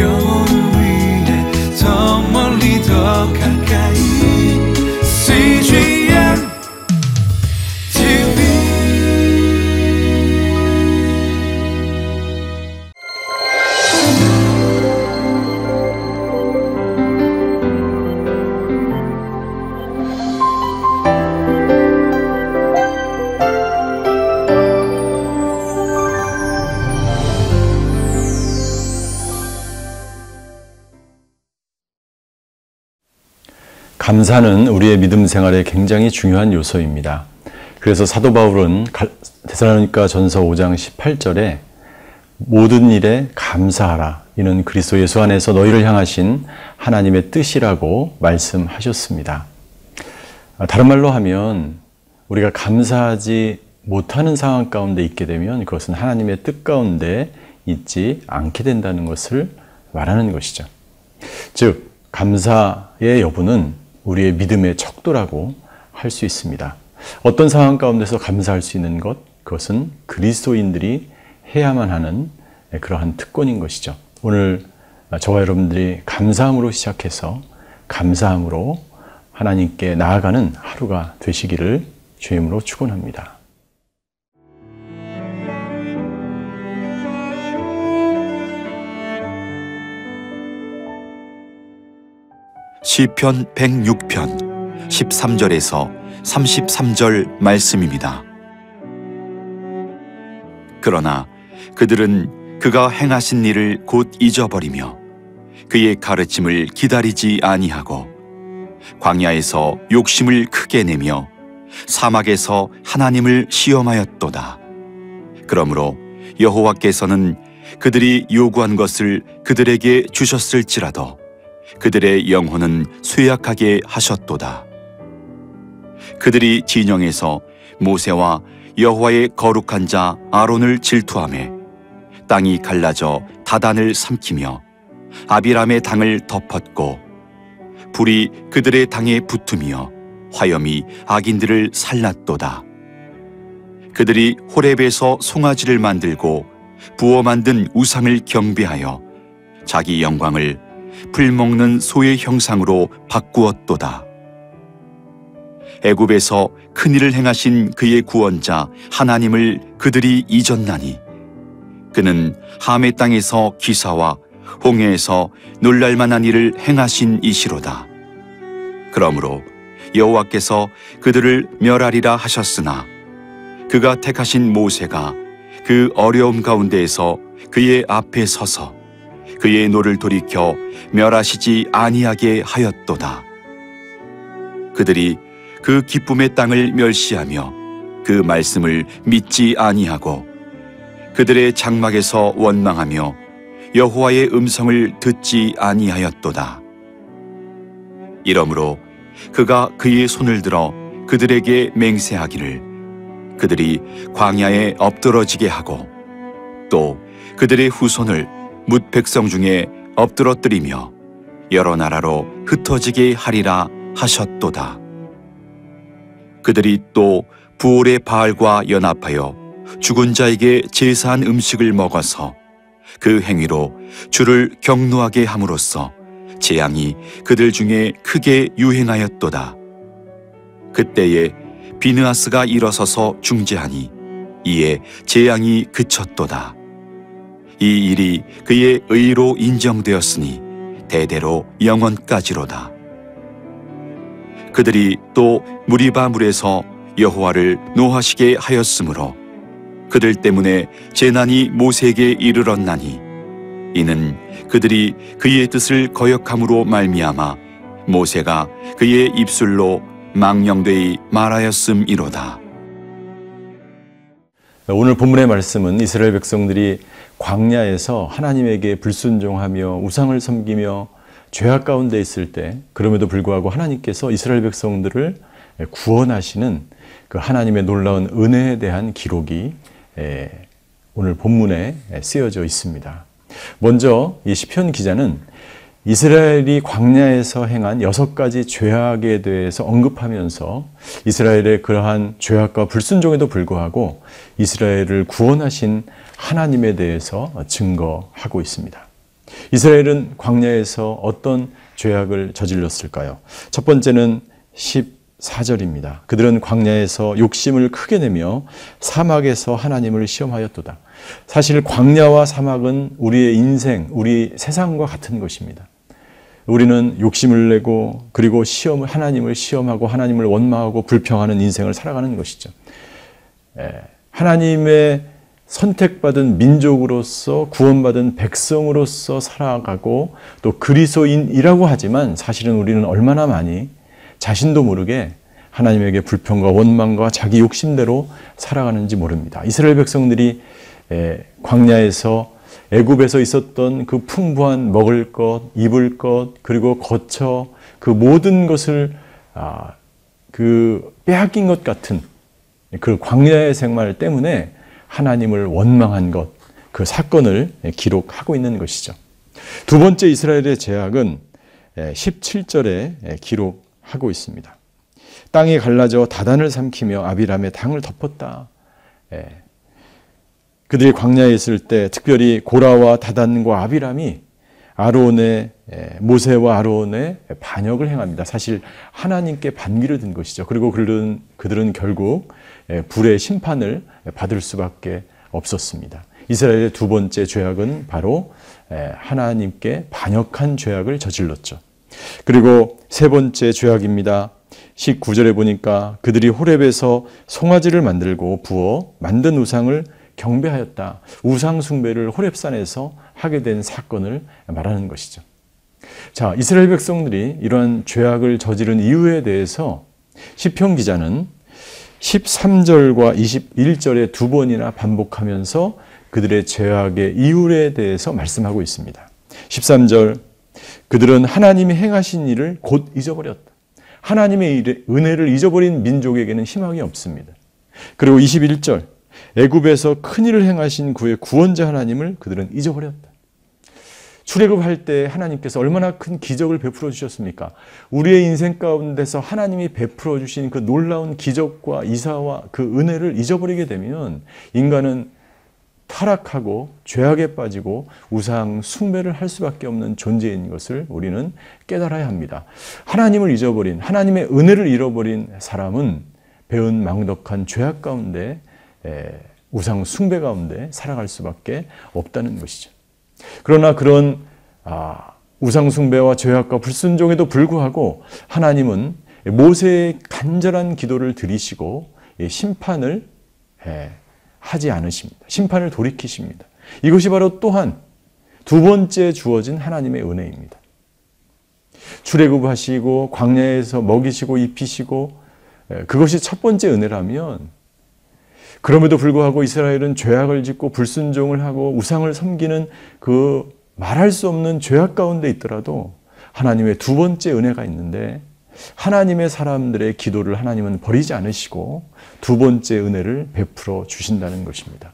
영 감사는 우리의 믿음 생활에 굉장히 중요한 요소입니다. 그래서 사도 바울은 데살로니가 전서 5장 18절에 모든 일에 감사하라. 이는 그리스도 예수 안에서 너희를 향하신 하나님의 뜻이라고 말씀하셨습니다. 아, 다른 말로 하면 우리가 감사하지 못하는 상황 가운데 있게 되면 그것은 하나님의 뜻 가운데 있지 않게 된다는 것을 말하는 것이죠. 즉, 감사의 여부는 우리의 믿음의 척도라고 할 수 있습니다. 어떤 상황 가운데서 감사할 수 있는 것, 그것은 그리스도인들이 해야만 하는 그러한 특권인 것이죠. 오늘 저와 여러분들이 감사함으로 시작해서 감사함으로 하나님께 나아가는 하루가 되시기를 주임으로 축원합니다. 시편 106편 13절에서 33절 말씀입니다. 그러나 그들은 그가 행하신 일을 곧 잊어버리며 그의 가르침을 기다리지 아니하고 광야에서 욕심을 크게 내며 사막에서 하나님을 시험하였도다. 그러므로 여호와께서는 그들이 요구한 것을 그들에게 주셨을지라도 그들의 영혼은 쇠약하게 하셨도다. 그들이 진영에서 모세와 여호와의 거룩한 자 아론을 질투하며 땅이 갈라져 다단을 삼키며 아비람의 당을 덮었고 불이 그들의 당에 붙으며 화염이 악인들을 살랐도다. 그들이 호렙에서 송아지를 만들고 부어 만든 우상을 경배하여 자기 영광을 풀 먹는 소의 형상으로 바꾸었도다. 애굽에서 큰 일을 행하신 그의 구원자 하나님을 그들이 잊었나니 그는 함의 땅에서 기사와 홍해에서 놀랄만한 일을 행하신 이시로다. 그러므로 여호와께서 그들을 멸하리라 하셨으나 그가 택하신 모세가 그 어려움 가운데에서 그의 앞에 서서 그의 노를 돌이켜 멸하시지 아니하게 하였도다. 그들이 그 기쁨의 땅을 멸시하며 그 말씀을 믿지 아니하고 그들의 장막에서 원망하며 여호와의 음성을 듣지 아니하였도다. 이러므로 그가 그의 손을 들어 그들에게 맹세하기를 그들이 광야에 엎드러지게 하고 또 그들의 후손을 뭇 백성 중에 엎드러뜨리며 여러 나라로 흩어지게 하리라 하셨도다. 그들이 또 부올의 바알과 연합하여 죽은 자에게 제사한 음식을 먹어서 그 행위로 주를 경노하게 함으로써 재앙이 그들 중에 크게 유행하였도다. 그때에 비느아스가 일어서서 중재하니 이에 재앙이 그쳤도다. 이 일이 그의 의로 인정되었으니 대대로 영원까지로다. 그들이 또 무리바 물에서 여호와를 노하시게 하였으므로 그들 때문에 재난이 모세에게 이르렀나니 이는 그들이 그의 뜻을 거역함으로 말미암아 모세가 그의 입술로 망령되이 말하였음이로다. 오늘 본문의 말씀은 이스라엘 백성들이 광야에서 하나님에게 불순종하며 우상을 섬기며 죄악 가운데 있을 때 그럼에도 불구하고 하나님께서 이스라엘 백성들을 구원하시는 그 하나님의 놀라운 은혜에 대한 기록이 오늘 본문에 쓰여져 있습니다. 먼저 이 시편 기자는 이스라엘이 광야에서 행한 여섯 가지 죄악에 대해서 언급하면서 이스라엘의 그러한 죄악과 불순종에도 불구하고 이스라엘을 구원하신 하나님에 대해서 증거하고 있습니다. 이스라엘은 광야에서 어떤 죄악을 저질렀을까요? 첫 번째는 14절입니다. 그들은 광야에서 욕심을 크게 내며 사막에서 하나님을 시험하였도다. 사실 광야와 사막은 우리의 인생, 우리 세상과 같은 것입니다. 우리는 욕심을 내고 그리고 시험을 하나님을 시험하고 하나님을 원망하고 불평하는 인생을 살아가는 것이죠. 예, 하나님의 선택받은 민족으로서 구원받은 백성으로서 살아가고 또 그리스도인이라고 하지만 사실은 우리는 얼마나 많이 자신도 모르게 하나님에게 불평과 원망과 자기 욕심대로 살아가는지 모릅니다. 이스라엘 백성들이 예, 광야에서 애굽에서 있었던 그 풍부한 먹을 것, 입을 것, 그리고 거처 그 모든 것을 아, 그 빼앗긴 것 같은 그 광야의 생활 때문에 하나님을 원망한 것, 그 사건을 기록하고 있는 것이죠. 두 번째 이스라엘의 제약은 17절에 기록하고 있습니다. 땅이 갈라져 다단을 삼키며 아비람의 당을 덮었다. 그들이 광야에 있을 때 특별히 고라와 다단과 아비람이 아론의 모세와 아론의 반역을 행합니다. 사실 하나님께 반기를 든 것이죠. 그리고 그들은 그들은 결국 불의 심판을 받을 수밖에 없었습니다. 이스라엘의 두 번째 죄악은 바로 하나님께 반역한 죄악을 저질렀죠. 그리고 세 번째 죄악입니다. 19절에 보니까 그들이 호렙에서 송아지를 만들고 부어 만든 우상을 경배하였다. 우상 숭배를 호렙산에서 하게 된 사건을 말하는 것이죠. 자, 이스라엘 백성들이 이러한 죄악을 저지른 이유에 대해서 시편 기자는 13절과 21절에 두 번이나 반복하면서 그들의 죄악의 이유에 대해서 말씀하고 있습니다. 13절 그들은 하나님이 행하신 일을 곧 잊어버렸다. 하나님의 은혜를 잊어버린 민족에게는 희망이 없습니다. 그리고 21절 애굽에서 큰 일을 행하신 그의 구원자 하나님을 그들은 잊어버렸다. 출애굽할 때 하나님께서 얼마나 큰 기적을 베풀어 주셨습니까? 우리의 인생 가운데서 하나님이 베풀어 주신 그 놀라운 기적과 이사와 그 은혜를 잊어버리게 되면 인간은 타락하고 죄악에 빠지고 우상 숭배를 할 수밖에 없는 존재인 것을 우리는 깨달아야 합니다. 하나님을 잊어버린 하나님의 은혜를 잃어버린 사람은 배은 망덕한 죄악 가운데 우상 숭배 가운데 살아갈 수밖에 없다는 것이죠. 그러나 그런 아, 우상 숭배와 죄악과 불순종에도 불구하고 하나님은 모세의 간절한 기도를 들이시고 심판을 하지 않으십니다. 심판을 돌이키십니다. 이것이 바로 또한 두 번째 주어진 하나님의 은혜입니다. 출애굽하시고 광야에서 먹이시고 입히시고 그것이 첫 번째 은혜라면 그럼에도 불구하고 이스라엘은 죄악을 짓고 불순종을 하고 우상을 섬기는 그 말할 수 없는 죄악 가운데 있더라도 하나님의 두 번째 은혜가 있는데 하나님의 사람들의 기도를 하나님은 버리지 않으시고 두 번째 은혜를 베풀어 주신다는 것입니다.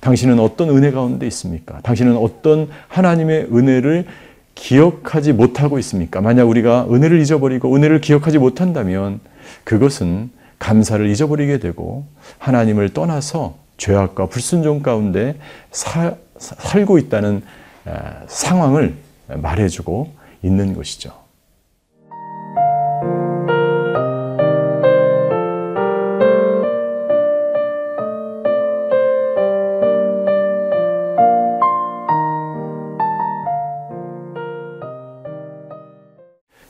당신은 어떤 은혜 가운데 있습니까? 당신은 어떤 하나님의 은혜를 기억하지 못하고 있습니까? 만약 우리가 은혜를 잊어버리고 은혜를 기억하지 못한다면 그것은 감사를 잊어버리게 되고 하나님을 떠나서 죄악과 불순종 가운데 사, 살고 있다는 상황을 말해주고 있는 것이죠.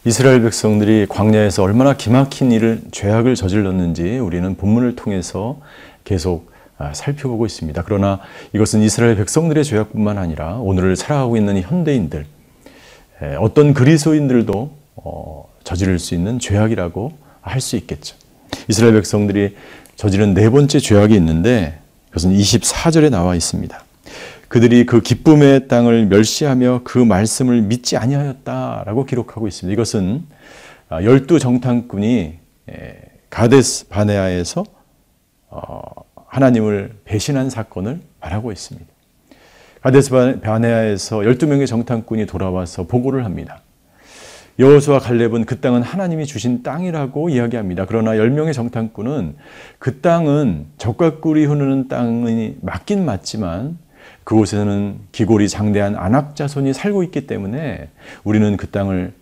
이스라엘 백성들이 광야에서 얼마나 기막힌 일을 죄악을 저질렀는지 우리는 본문을 통해서 계속 아, 살펴보고 있습니다. 그러나 이것은 이스라엘 백성들의 죄악뿐만 아니라 오늘을 살아가고 있는 현대인들 어떤 그리스도인들도 어, 저지를 수 있는 죄악이라고 할 수 있겠죠. 이스라엘 백성들이 저지른 네 번째 죄악이 있는데 그것은 24절에 나와 있습니다. 그들이 그 기쁨의 땅을 멸시하며 그 말씀을 믿지 아니하였다라고 기록하고 있습니다. 이것은 아, 열두 정탐꾼이 가데스 바네아에서 어, 하나님을 배신한 사건을 말하고 있습니다. 가데스 바네아에서 12명의 정탐꾼이 돌아와서 보고를 합니다. 여호수와 갈렙은 그 땅은 하나님이 주신 땅이라고 이야기합니다. 그러나 10명의 정탐꾼은 그 땅은 적과 꿀이 흐르는 땅이 맞긴 맞지만 그곳에는 기골이 장대한 안악 자손이 살고 있기 때문에 우리는 그 땅을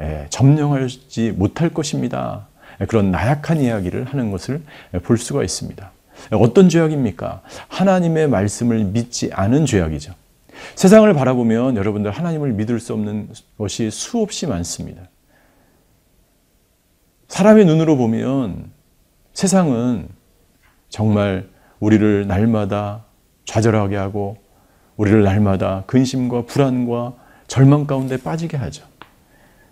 에, 점령하지 못할 것입니다. 그런 나약한 이야기를 하는 것을 볼 수가 있습니다. 어떤 죄악입니까? 하나님의 말씀을 믿지 않은 죄악이죠. 세상을 바라보면 여러분들 하나님을 믿을 수 없는 것이 수없이 많습니다. 사람의 눈으로 보면 세상은 정말 우리를 날마다 좌절하게 하고 우리를 날마다 근심과 불안과 절망 가운데 빠지게 하죠.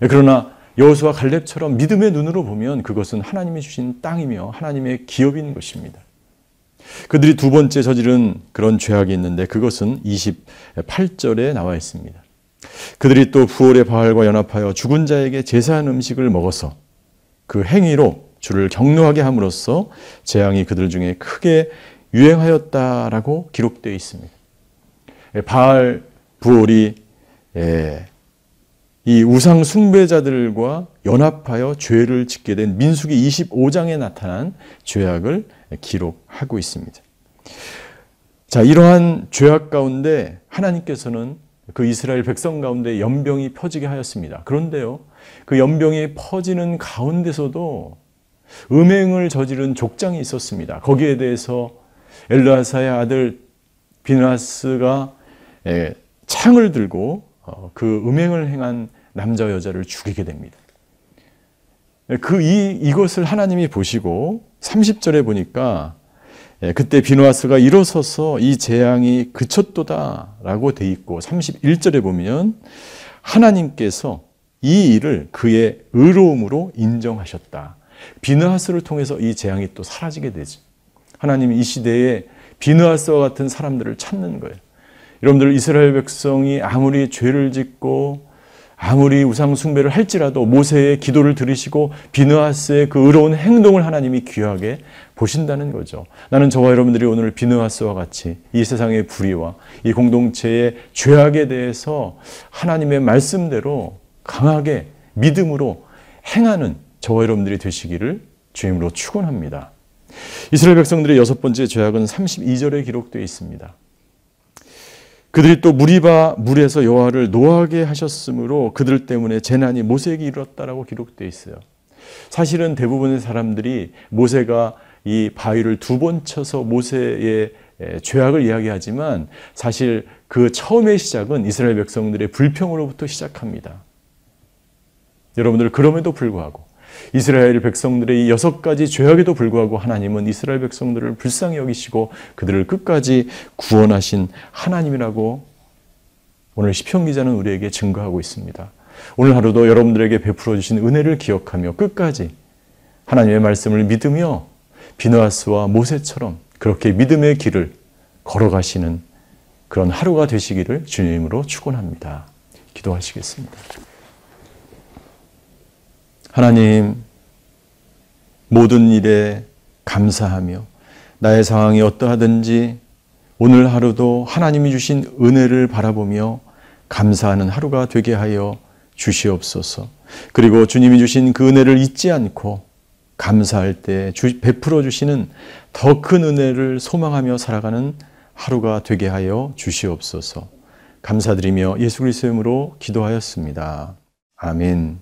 그러나 여호수아 갈렙처럼 믿음의 눈으로 보면 그것은 하나님이 주신 땅이며 하나님의 기업인 것입니다. 그들이 두 번째 저지른 그런 죄악이 있는데 그것은 28절에 나와 있습니다. 그들이 또 부월의 바알과 연합하여 죽은 자에게 제사한 음식을 먹어서 그 행위로 주를 경노하게 함으로써 재앙이 그들 중에 크게 유행하였다라고 기록되어 있습니다. 바알 부올이 예, 이 우상 숭배자들과 연합하여 죄를 짓게 된 민수기 25장에 나타난 죄악을 기록하고 있습니다. 자, 이러한 죄악 가운데 하나님께서는 그 이스라엘 백성 가운데 연병이 퍼지게 하였습니다. 그런데요, 그 연병이 퍼지는 가운데서도 음행을 저지른 족장이 있었습니다. 거기에 대해서 엘라사의 아들 비나스가 예, 창을 들고 어, 그 음행을 행한 남자 여자를 죽이게 됩니다. 그 이, 이것을 하나님이 보시고 30절에 보니까 예, 그때 비누아스가 일어서서 이 재앙이 그쳤도다라고 돼 있고 31절에 보면 하나님께서 이 일을 그의 의로움으로 인정하셨다. 비누아스를 통해서 이 재앙이 또 사라지게 되죠. 하나님이 이 시대에 비누아스와 같은 사람들을 찾는 거예요. 여러분들 이스라엘 백성이 아무리 죄를 짓고 아무리 우상 숭배를 할지라도 모세의 기도를 들으시고 비느하스의 그 의로운 행동을 하나님이 귀하게 보신다는 거죠. 나는 저와 여러분들이 오늘 비느하스와 같이 이 세상의 불의와 이 공동체의 죄악에 대해서 하나님의 말씀대로 강하게 믿음으로 행하는 저와 여러분들이 되시기를 주임으로 축원합니다. 이스라엘 백성들의 여섯 번째 죄악은 32절에 기록되어 있습니다. 그들이 또 무리바 물에서 여호와를 노하게 하셨으므로 그들 때문에 재난이 모세에게 이르렀다라고 기록되어 있어요. 사실은 대부분의 사람들이 모세가 이 바위를 두 번 쳐서 모세의 죄악을 이야기하지만 사실 그 처음의 시작은 이스라엘 백성들의 불평으로부터 시작합니다. 여러분들 그럼에도 불구하고 이스라엘 백성들의 이 여섯 가지 죄악에도 불구하고 하나님은 이스라엘 백성들을 불쌍히 여기시고 그들을 끝까지 구원하신 하나님이라고 오늘 시편 기자는 우리에게 증거하고 있습니다. 오늘 하루도 여러분들에게 베풀어 주신 은혜를 기억하며 끝까지 하나님의 말씀을 믿으며 비누아스와 모세처럼 그렇게 믿음의 길을 걸어가시는 그런 하루가 되시기를 주님으로 축원합니다. 기도하시겠습니다. 하나님, 모든 일에 감사하며 나의 상황이 어떠하든지 오늘 하루도 하나님이 주신 은혜를 바라보며 감사하는 하루가 되게 하여 주시옵소서. 그리고 주님이 주신 그 은혜를 잊지 않고 감사할 때 베풀어 주시는 더 큰 은혜를 소망하며 살아가는 하루가 되게 하여 주시옵소서. 감사드리며 예수 그리스도의 이름으로 기도하였습니다. 아멘.